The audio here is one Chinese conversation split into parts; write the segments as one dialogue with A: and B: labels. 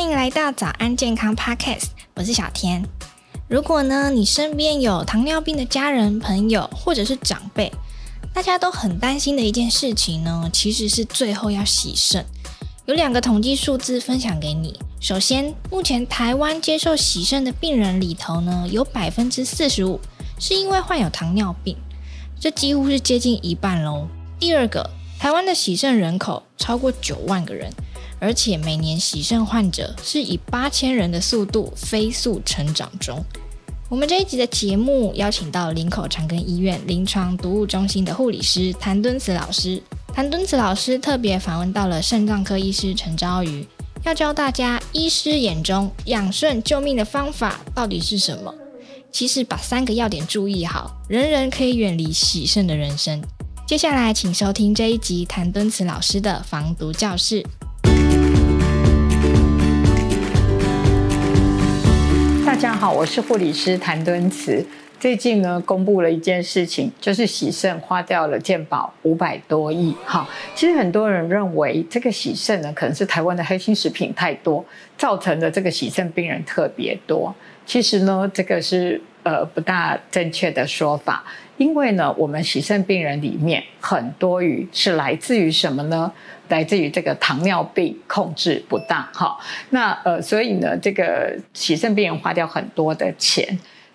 A: 欢迎来到早安健康 Podcast，我是小天。如果呢，你身边有糖尿病的家人、朋友或者是长辈，大家都很担心的一件事情呢，其实是最后要洗肾。有两个统计数字分享给你。首先，目前台湾接受洗肾的病人里头呢，有百分之四十五是因为患有糖尿病，这几乎是接近一半喽。第二个，台湾的洗肾人口超过九万个人。而且每年洗肾患者是以八千人的速度飞速成长中。我们这一集的节目邀请到林口长庚医院临床毒物中心的护理师谭敦慈老师。谭敦慈老师特别访问到了肾脏科医师陈昭瑜，要教大家医师眼中养肾救命的方法到底是什么？其实把三个要点注意好，人人可以远离洗肾的人生。接下来请收听这一集谭敦慈老师的防毒教室。
B: 大家好，我是护理师谭敦慈。最近呢，公布了一件事情，就是洗肾花掉了健保五百多亿。哈，其实很多人认为这个洗肾呢，可能是台湾的黑心食品太多，造成的这个洗肾病人特别多。其实呢，这个是呃不大正确的说法，因为呢，我们洗肾病人里面很多于是来自于什么呢？来自于这个糖尿病控制不当，哈，那呃，所以呢，这个洗肾病人花掉很多的钱，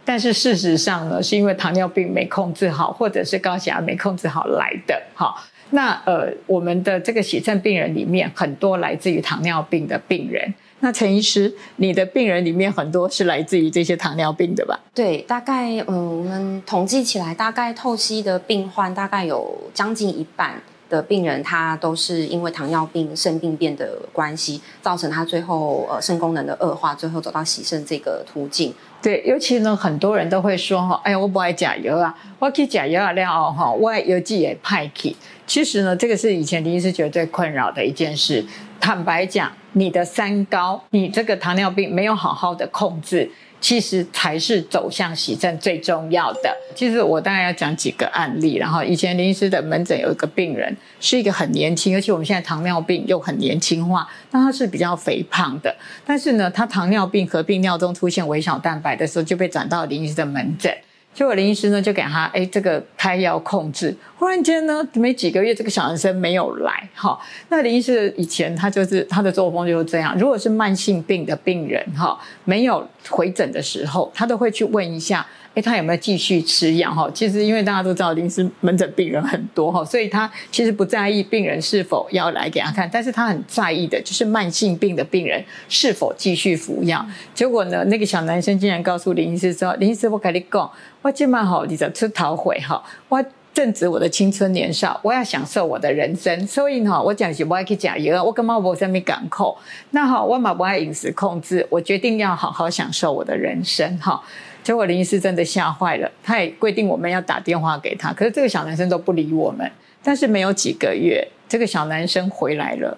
B: 但是事实上呢，是因为糖尿病没控制好，或者是高血压没控制好来的，哈。那呃，我们的这个洗肾病人里面很多来自于糖尿病的病人。那陈医师，你的病人里面很多是来自于这些糖尿病的吧？
C: 对，大概呃，我们统计起来，大概透析的病患大概有将近一半。的病人，他都是因为糖尿病肾病变的关系，造成他最后呃肾功能的恶化，最后走到洗肾这个途径。
B: 对，尤其呢，很多人都会说哈，哎呀，我不爱加油啊，我去加油啊，料哈，我爱油剂也派去。其实呢，这个是以前林医师觉得最困扰的一件事。坦白讲，你的三高，你这个糖尿病没有好好的控制。其实才是走向洗肾最重要的。其实我大概要讲几个案例，然后以前临时的门诊有一个病人，是一个很年轻，而且我们现在糖尿病又很年轻化，那他是比较肥胖的，但是呢，他糖尿病合并尿中出现微小蛋白的时候，就被转到临时的门诊。结果林医师呢就给他哎这个开药控制，忽然间呢没几个月这个小男生没有来哈。那林医师以前他就是他的作风就是这样，如果是慢性病的病人哈没有回诊的时候，他都会去问一下。哎，他有没有继续吃药？哈，其实因为大家都知道，林医师门诊病人很多哈，所以他其实不在意病人是否要来给他看，但是他很在意的就是慢性病的病人是否继续服药。结果呢，那个小男生竟然告诉林医师说：“林医师，我跟你讲，我今嘛好，你的出逃回哈，我正值我的青春年少，我要享受我的人生，所以哈，我讲是不爱去加油，我根本没什么港口。那好，我嘛不爱饮食控制，我决定要好好享受我的人生哈。”结果林医师真的吓坏了，他也规定我们要打电话给他，可是这个小男生都不理我们。但是没有几个月，这个小男生回来了。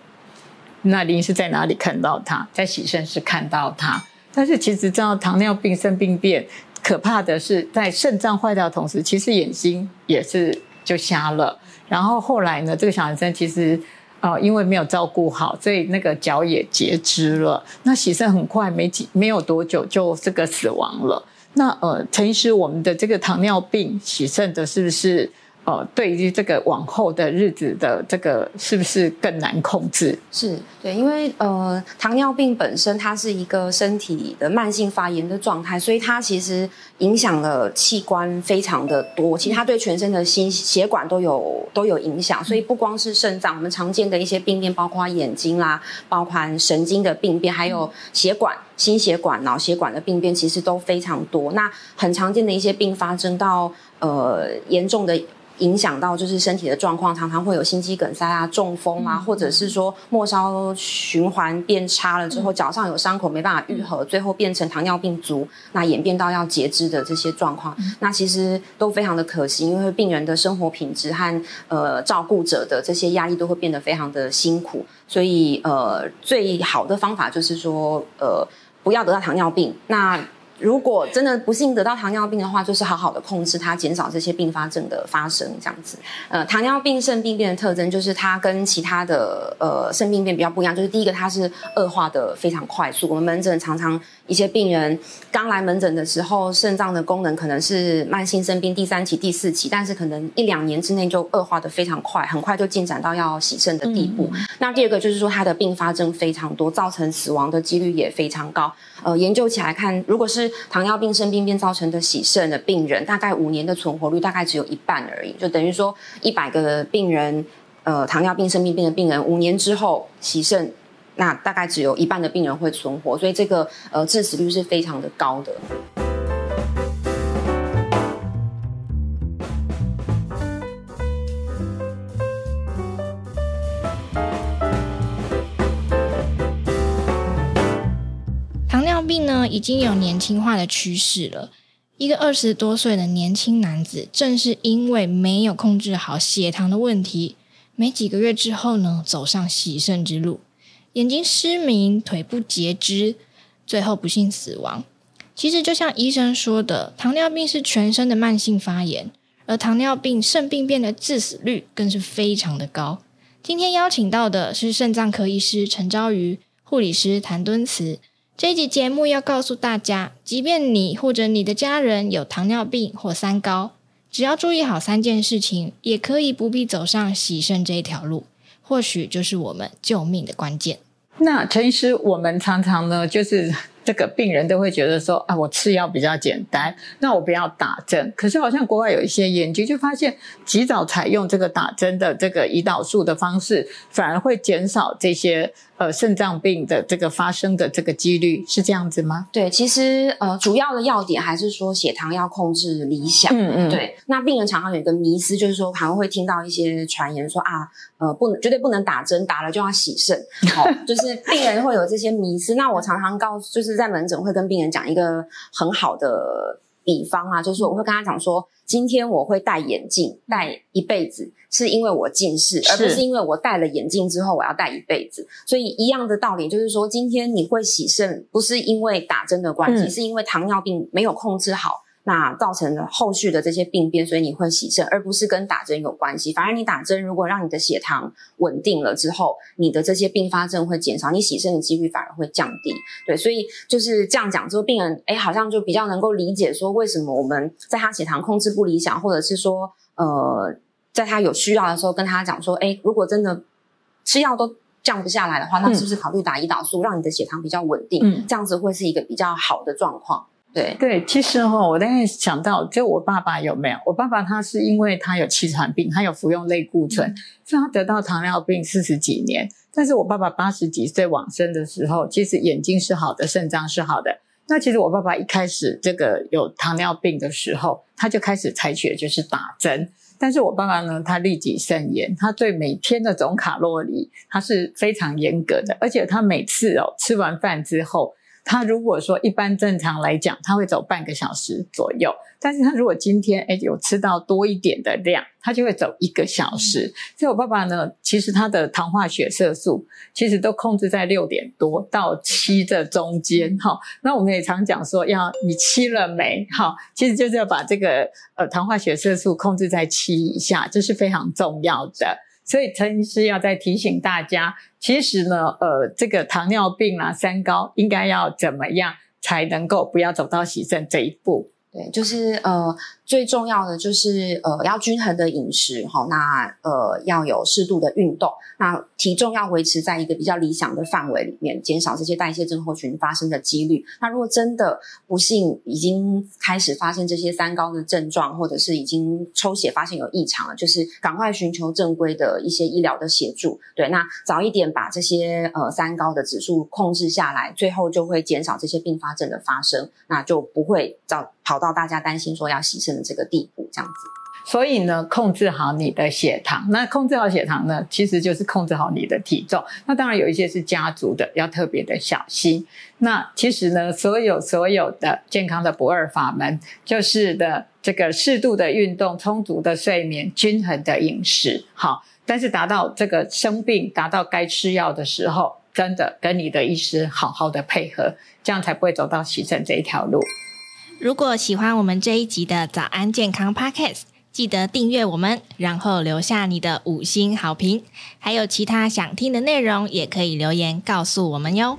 B: 那林医师在哪里看到他？在洗肾室看到他。但是其实知道糖尿病肾病变可怕的是，在肾脏坏掉的同时，其实眼睛也是就瞎了。然后后来呢，这个小男生其实、呃，因为没有照顾好，所以那个脚也截肢了。那洗肾很快，没几没有多久就这个死亡了。那呃，陈医师，我们的这个糖尿病洗肾的，是不是呃，对于这个往后的日子的这个，是不是更难控制？
C: 是对，因为呃，糖尿病本身它是一个身体的慢性发炎的状态，所以它其实影响了器官非常的多，其实它对全身的心血管都有都有影响，所以不光是肾脏，我们常见的一些病变，包括眼睛啦，包括神经的病变，还有血管。心血管、脑血管的病变其实都非常多，那很常见的一些并发症到呃严重的影响到就是身体的状况，常常会有心肌梗塞啊、中风啊，或者是说末梢循环变差了之后，脚上有伤口没办法愈合，最后变成糖尿病足，那演变到要截肢的这些状况，那其实都非常的可惜，因为病人的生活品质和呃照顾者的这些压力都会变得非常的辛苦，所以呃最好的方法就是说呃。不要得到糖尿病，那如果真的不幸得到糖尿病的话，就是好好的控制它，减少这些并发症的发生，这样子。呃，糖尿病肾病变的特征就是它跟其他的呃肾病变比较不一样，就是第一个它是恶化的非常快速。我们门诊常常一些病人刚来门诊的时候，肾脏的功能可能是慢性肾病第三期、第四期，但是可能一两年之内就恶化的非常快，很快就进展到要洗肾的地步。那第二个就是说它的并发症非常多，造成死亡的几率也非常高。呃，研究起来看，如果是糖尿病肾病变造成的洗肾的病人，大概五年的存活率大概只有一半而已，就等于说一百个病人，呃，糖尿病肾病变的病人五年之后洗肾，那大概只有一半的病人会存活，所以这个呃致死率是非常的高的。
A: 呢，已经有年轻化的趋势了。一个二十多岁的年轻男子，正是因为没有控制好血糖的问题，没几个月之后呢，走上洗肾之路，眼睛失明，腿部截肢，最后不幸死亡。其实就像医生说的，糖尿病是全身的慢性发炎，而糖尿病肾病变的致死率更是非常的高。今天邀请到的是肾脏科医师陈昭瑜，护理师谭敦慈。这一集节目要告诉大家，即便你或者你的家人有糖尿病或三高，只要注意好三件事情，也可以不必走上洗肾这一条路，或许就是我们救命的关键。
B: 那陈医师，我们常常呢，就是。这个病人都会觉得说啊，我吃药比较简单，那我不要打针。可是好像国外有一些研究就发现，及早采用这个打针的这个胰岛素的方式，反而会减少这些呃肾脏病的这个发生的这个几率，是这样子吗？
C: 对，其实呃主要的要点还是说血糖要控制理想。嗯嗯。对，那病人常常有一个迷思，就是说还会听到一些传言说啊，呃不能绝对不能打针，打了就要洗肾。好，就是病人会有这些迷思。那我常常告诉就是。在门诊会跟病人讲一个很好的比方啊，就是我会跟他讲说，今天我会戴眼镜戴一辈子，是因为我近视，而不是因为我戴了眼镜之后我要戴一辈子。所以一样的道理，就是说今天你会洗肾，不是因为打针的关系，嗯，是因为糖尿病没有控制好。那造成了后续的这些病变，所以你会洗肾，而不是跟打针有关系。反而你打针，如果让你的血糖稳定了之后，你的这些并发症会减少，你洗肾的几率反而会降低。对，所以就是这样讲之后，病人哎好像就比较能够理解说，为什么我们在他血糖控制不理想，或者是说，呃，在他有需要的时候跟他讲说，哎如果真的吃药都降不下来的话，那是不是考虑打胰岛素，让你的血糖比较稳定？嗯，这样子会是一个比较好的状况。对
B: 对，其实哈、哦，我大概想到，就我爸爸有没有？我爸爸他是因为他有气喘病，他有服用类固醇，所以他得到糖尿病四十几年。但是我爸爸八十几岁往生的时候，其实眼睛是好的，肾脏是好的。那其实我爸爸一开始这个有糖尿病的时候，他就开始采取的就是打针。但是我爸爸呢，他利己慎言，他对每天的总卡路里他是非常严格的，而且他每次哦吃完饭之后。他如果说一般正常来讲，他会走半个小时左右，但是他如果今天诶有吃到多一点的量，他就会走一个小时。所以我爸爸呢，其实他的糖化血色素其实都控制在六点多到七的中间，哈。那我们也常讲说，要你七了没？哈，其实就是要把这个呃糖化血色素控制在七以下，这是非常重要的。所以陈医师要再提醒大家，其实呢，呃，这个糖尿病啊、三高应该要怎么样才能够不要走到洗肾这一步？
C: 对，就是呃。最重要的就是呃要均衡的饮食齁，那呃要有适度的运动，那体重要维持在一个比较理想的范围里面，减少这些代谢症候群发生的几率。那如果真的不幸已经开始发现这些三高的症状，或者是已经抽血发现有异常了，就是赶快寻求正规的一些医疗的协助。对，那早一点把这些呃三高的指数控制下来，最后就会减少这些并发症的发生，那就不会找跑到大家担心说要牺牲。这个地步这样子，
B: 所以呢，控制好你的血糖。那控制好血糖呢，其实就是控制好你的体重。那当然有一些是家族的，要特别的小心。那其实呢，所有所有的健康的不二法门，就是的这个适度的运动、充足的睡眠、均衡的饮食。好，但是达到这个生病、达到该吃药的时候，真的跟你的医师好好的配合，这样才不会走到洗肾这一条路。
A: 如果喜欢我们这一集的早安健康 Podcast，记得订阅我们，然后留下你的五星好评。还有其他想听的内容，也可以留言告诉我们哟。